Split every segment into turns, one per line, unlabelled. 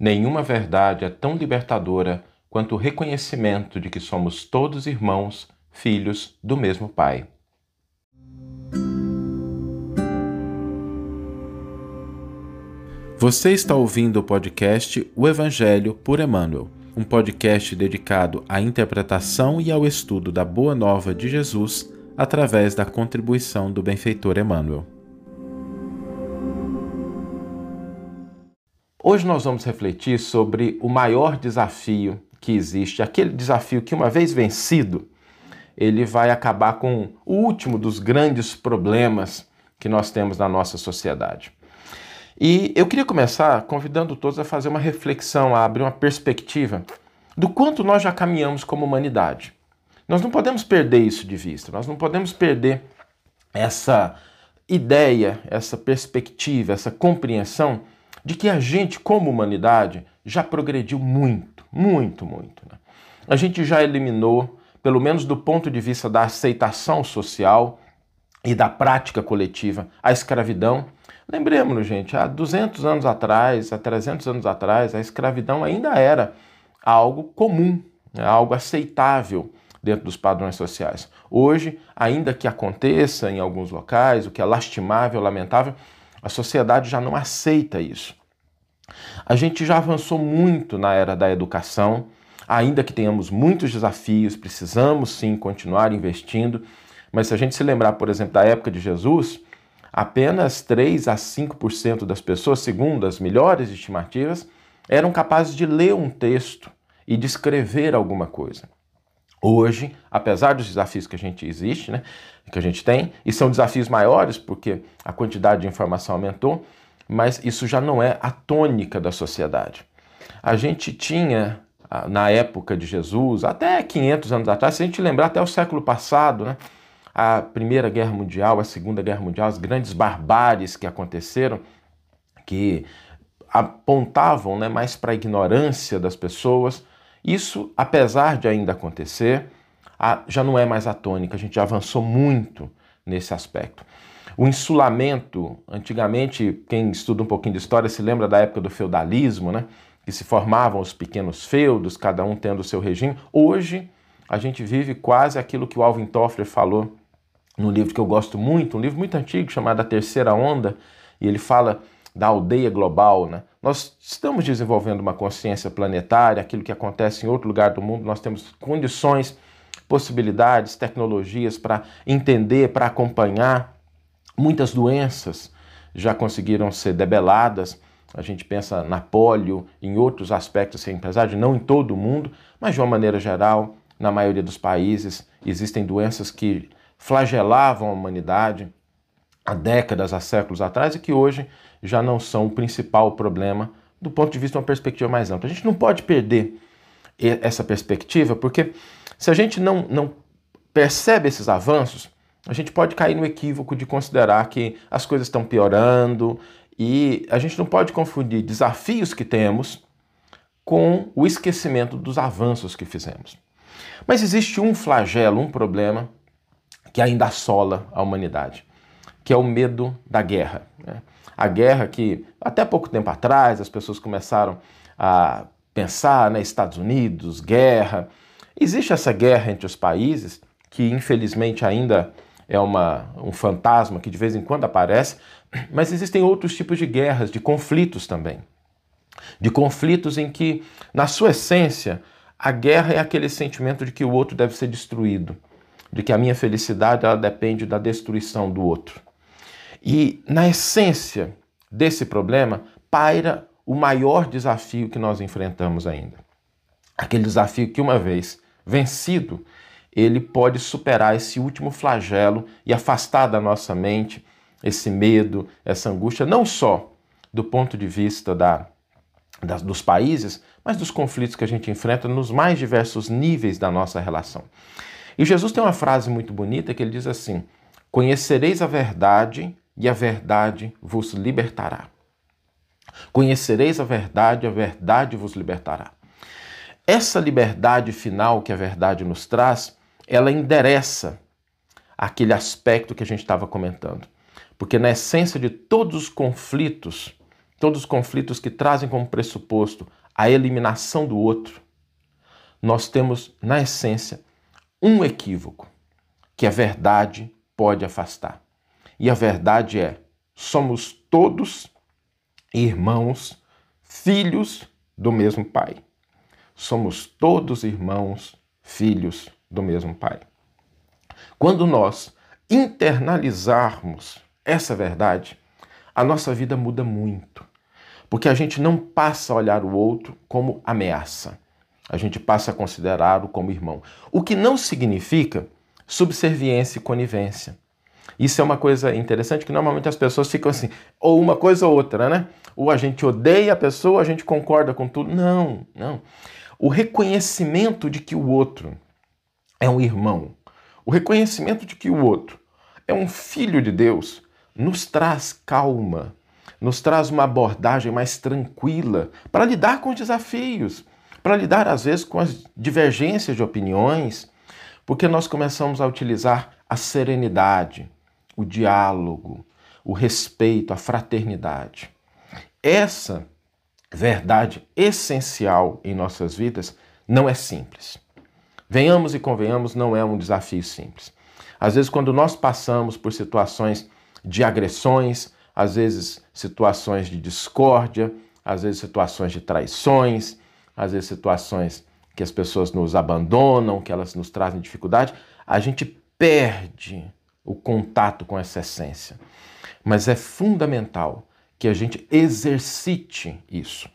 Nenhuma verdade é tão libertadora quanto o reconhecimento de que somos todos irmãos, filhos do mesmo Pai. Você está ouvindo o podcast O Evangelho por Emmanuel, um podcast dedicado à interpretação e ao estudo da Boa Nova de Jesus através da contribuição do benfeitor Emmanuel. Hoje nós vamos refletir sobre o maior desafio que existe, aquele desafio que, uma vez vencido, ele vai acabar com o último dos grandes problemas que nós temos na nossa sociedade. E eu queria começar convidando todos a fazer uma reflexão, a abrir uma perspectiva do quanto nós já caminhamos como humanidade. Nós não podemos perder isso de vista, nós não podemos perder essa ideia, essa perspectiva, essa compreensão de que a gente, como humanidade, já progrediu muito, muito, muito. Né? A gente já eliminou, pelo menos do ponto de vista da aceitação social e da prática coletiva, a escravidão. Lembremos-nos, gente, há 200 anos atrás, há 300 anos atrás, a escravidão ainda era algo comum, né? algo aceitável dentro dos padrões sociais. Hoje, ainda que aconteça em alguns locais, o que é lastimável, lamentável, a sociedade já não aceita isso. A gente já avançou muito na era da educação, ainda que tenhamos muitos desafios, precisamos sim continuar investindo, mas se a gente se lembrar, por exemplo, da época de Jesus, apenas 3 a 5% das pessoas, segundo as melhores estimativas, eram capazes de ler um texto e de escrever alguma coisa. Hoje, apesar dos desafios que a gente existe, né, que a gente tem, e são desafios maiores porque a quantidade de informação aumentou, mas isso já não é a tônica da sociedade. A gente tinha, na época de Jesus, até 500 anos atrás, se a gente lembrar até o século passado, né, a Primeira Guerra Mundial, a Segunda Guerra Mundial, as grandes barbáries que aconteceram, que apontavam né, mais para a ignorância das pessoas, isso, apesar de ainda acontecer, já não é mais a tônica, a gente já avançou muito nesse aspecto. O insulamento, antigamente, quem estuda um pouquinho de história se lembra da época do feudalismo, né? que se formavam os pequenos feudos, cada um tendo o seu regime. Hoje, a gente vive quase aquilo que o Alvin Toffler falou no livro que eu gosto muito, um livro muito antigo chamado A Terceira Onda, e ele fala da aldeia global. Né? Nós estamos desenvolvendo uma consciência planetária, aquilo que acontece em outro lugar do mundo, nós temos condições, possibilidades, tecnologias para entender, para acompanhar. Muitas doenças já conseguiram ser debeladas. A gente pensa na polio, em outros aspectos, sem apesar de não em todo o mundo, mas de uma maneira geral, na maioria dos países, existem doenças que flagelavam a humanidade há décadas, há séculos atrás e que hoje já não são o principal problema do ponto de vista de uma perspectiva mais ampla. A gente não pode perder essa perspectiva, porque se a gente não, não percebe esses avanços, a gente pode cair no equívoco de considerar que as coisas estão piorando e a gente não pode confundir desafios que temos com o esquecimento dos avanços que fizemos. Mas existe um flagelo, um problema que ainda assola a humanidade, que é o medo da guerra. Né? A guerra que até pouco tempo atrás as pessoas começaram a pensar, né, Estados Unidos, guerra. Existe essa guerra entre os países que infelizmente ainda é uma, um fantasma que de vez em quando aparece, mas existem outros tipos de guerras, de conflitos também. De conflitos em que, na sua essência, a guerra é aquele sentimento de que o outro deve ser destruído, de que a minha felicidade ela depende da destruição do outro. E na essência desse problema paira o maior desafio que nós enfrentamos ainda. Aquele desafio que, uma vez vencido, ele pode superar esse último flagelo e afastar da nossa mente esse medo, essa angústia, não só do ponto de vista da, da, dos países, mas dos conflitos que a gente enfrenta nos mais diversos níveis da nossa relação. E Jesus tem uma frase muito bonita que ele diz assim: Conhecereis a verdade e a verdade vos libertará. Conhecereis a verdade, a verdade vos libertará. Essa liberdade final que a verdade nos traz ela endereça aquele aspecto que a gente estava comentando. Porque na essência de todos os conflitos todos os conflitos que trazem como pressuposto a eliminação do outro, nós temos, na essência, um equívoco que a verdade pode afastar. E a verdade é: somos todos irmãos, filhos do mesmo Pai. Somos todos irmãos, filhos do mesmo Pai. Quando nós internalizarmos essa verdade, a nossa vida muda muito. Porque a gente não passa a olhar o outro como ameaça. A gente passa a considerá-lo como irmão. O que não significa subserviência e conivência. Isso é uma coisa interessante que normalmente as pessoas ficam assim, ou uma coisa ou outra, né? Ou a gente odeia a pessoa, ou a gente concorda com tudo. Não, não. O reconhecimento de que o outro é um irmão, o reconhecimento de que o outro é um filho de Deus, nos traz calma, nos traz uma abordagem mais tranquila para lidar com os desafios, para lidar às vezes com as divergências de opiniões, porque nós começamos a utilizar a serenidade, o diálogo, o respeito, a fraternidade. Essa verdade essencial em nossas vidas não é simples. Venhamos e convenhamos, não é um desafio simples. Às vezes, quando nós passamos por situações de agressões, às vezes situações de discórdia, às vezes situações de traições, às vezes situações que as pessoas nos abandonam, que elas nos trazem dificuldade, a gente perde o contato com essa essência. Mas é fundamental que a gente exercite isso.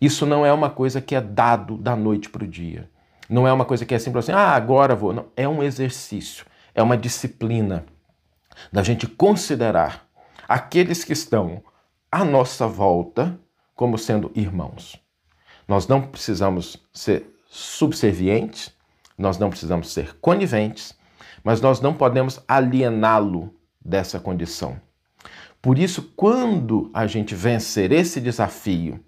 Isso não é uma coisa que é dado da noite para o dia. Não é uma coisa que é simples assim, ah, agora vou. Não, é um exercício, é uma disciplina da gente considerar aqueles que estão à nossa volta como sendo irmãos. Nós não precisamos ser subservientes, nós não precisamos ser coniventes, mas nós não podemos aliená-lo dessa condição. Por isso, quando a gente vencer esse desafio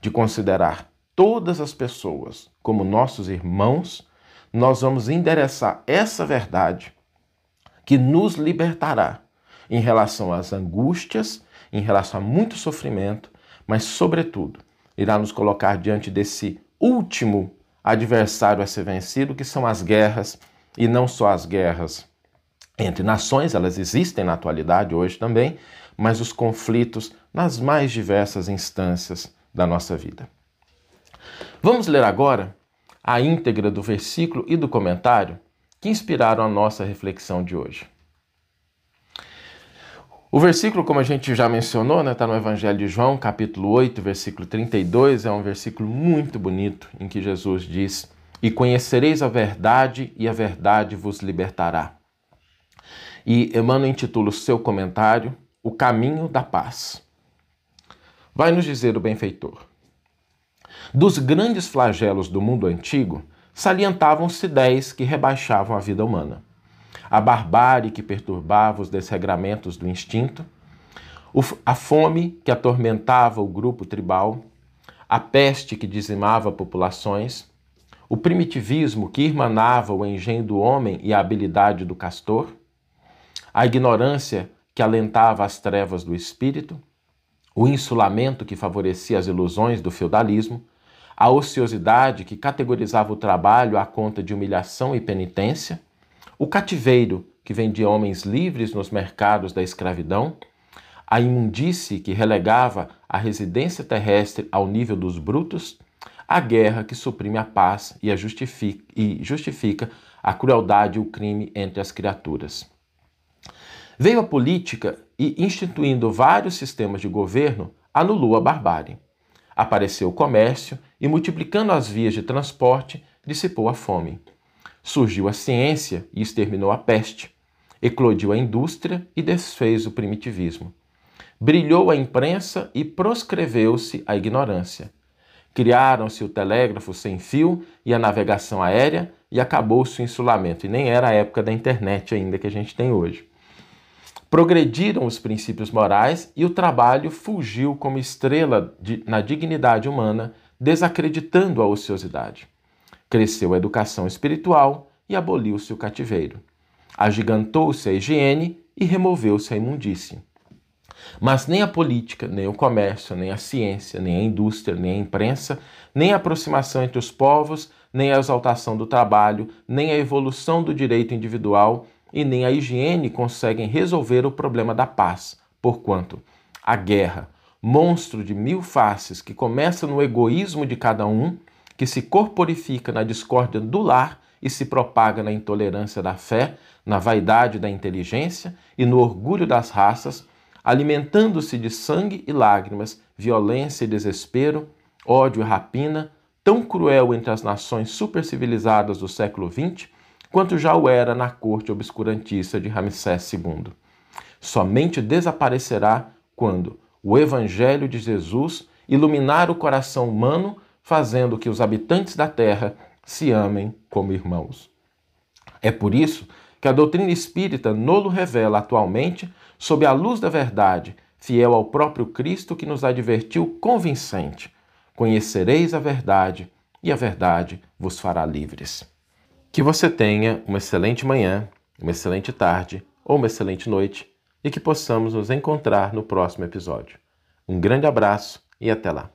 de considerar todas as pessoas como nossos irmãos, nós vamos endereçar essa verdade que nos libertará em relação às angústias, em relação a muito sofrimento, mas, sobretudo, irá nos colocar diante desse último adversário a ser vencido, que são as guerras, e não só as guerras entre nações, elas existem na atualidade hoje também, mas os conflitos nas mais diversas instâncias da nossa vida. Vamos ler agora a íntegra do versículo e do comentário que inspiraram a nossa reflexão de hoje. O versículo, como a gente já mencionou, está né, tá no Evangelho de João, capítulo 8, versículo 32, é um versículo muito bonito em que Jesus diz: E conhecereis a verdade, e a verdade vos libertará. E Emmanuel intitula o seu comentário O Caminho da Paz. Vai nos dizer o benfeitor. Dos grandes flagelos do mundo antigo, salientavam-se dez que rebaixavam a vida humana a barbárie que perturbava os desregramentos do instinto, a fome que atormentava o grupo tribal, a peste que dizimava populações, o primitivismo que irmanava o engenho do homem e a habilidade do castor, a ignorância que alentava as trevas do espírito, o insulamento que favorecia as ilusões do feudalismo, a ociosidade que categorizava o trabalho à conta de humilhação e penitência, o cativeiro, que vendia homens livres nos mercados da escravidão, a imundície que relegava a residência terrestre ao nível dos brutos, a guerra que suprime a paz e, a justifica, e justifica a crueldade e o crime entre as criaturas. Veio a política e, instituindo vários sistemas de governo, anulou a barbárie. Apareceu o comércio e, multiplicando as vias de transporte, dissipou a fome. Surgiu a ciência e exterminou a peste. Eclodiu a indústria e desfez o primitivismo. Brilhou a imprensa e proscreveu-se a ignorância. Criaram-se o telégrafo sem fio e a navegação aérea e acabou-se o insulamento. E nem era a época da internet ainda que a gente tem hoje. Progrediram os princípios morais e o trabalho fugiu como estrela de, na dignidade humana, desacreditando a ociosidade. Cresceu a educação espiritual e aboliu-se o cativeiro. Agigantou-se a higiene e removeu-se a imundície. Mas nem a política, nem o comércio, nem a ciência, nem a indústria, nem a imprensa, nem a aproximação entre os povos, nem a exaltação do trabalho, nem a evolução do direito individual e nem a higiene conseguem resolver o problema da paz, porquanto a guerra, monstro de mil faces que começa no egoísmo de cada um, que se corporifica na discórdia do lar e se propaga na intolerância da fé, na vaidade da inteligência e no orgulho das raças, alimentando-se de sangue e lágrimas, violência e desespero, ódio e rapina, tão cruel entre as nações supercivilizadas do século XX, quanto já o era na corte obscurantista de Ramsés II. Somente desaparecerá quando o Evangelho de Jesus iluminar o coração humano, fazendo que os habitantes da terra se amem como irmãos. É por isso que a doutrina espírita nolo revela atualmente sob a luz da verdade, fiel ao próprio Cristo que nos advertiu convincente: Conhecereis a verdade, e a verdade vos fará livres. Que você tenha uma excelente manhã, uma excelente tarde ou uma excelente noite e que possamos nos encontrar no próximo episódio. Um grande abraço e até lá!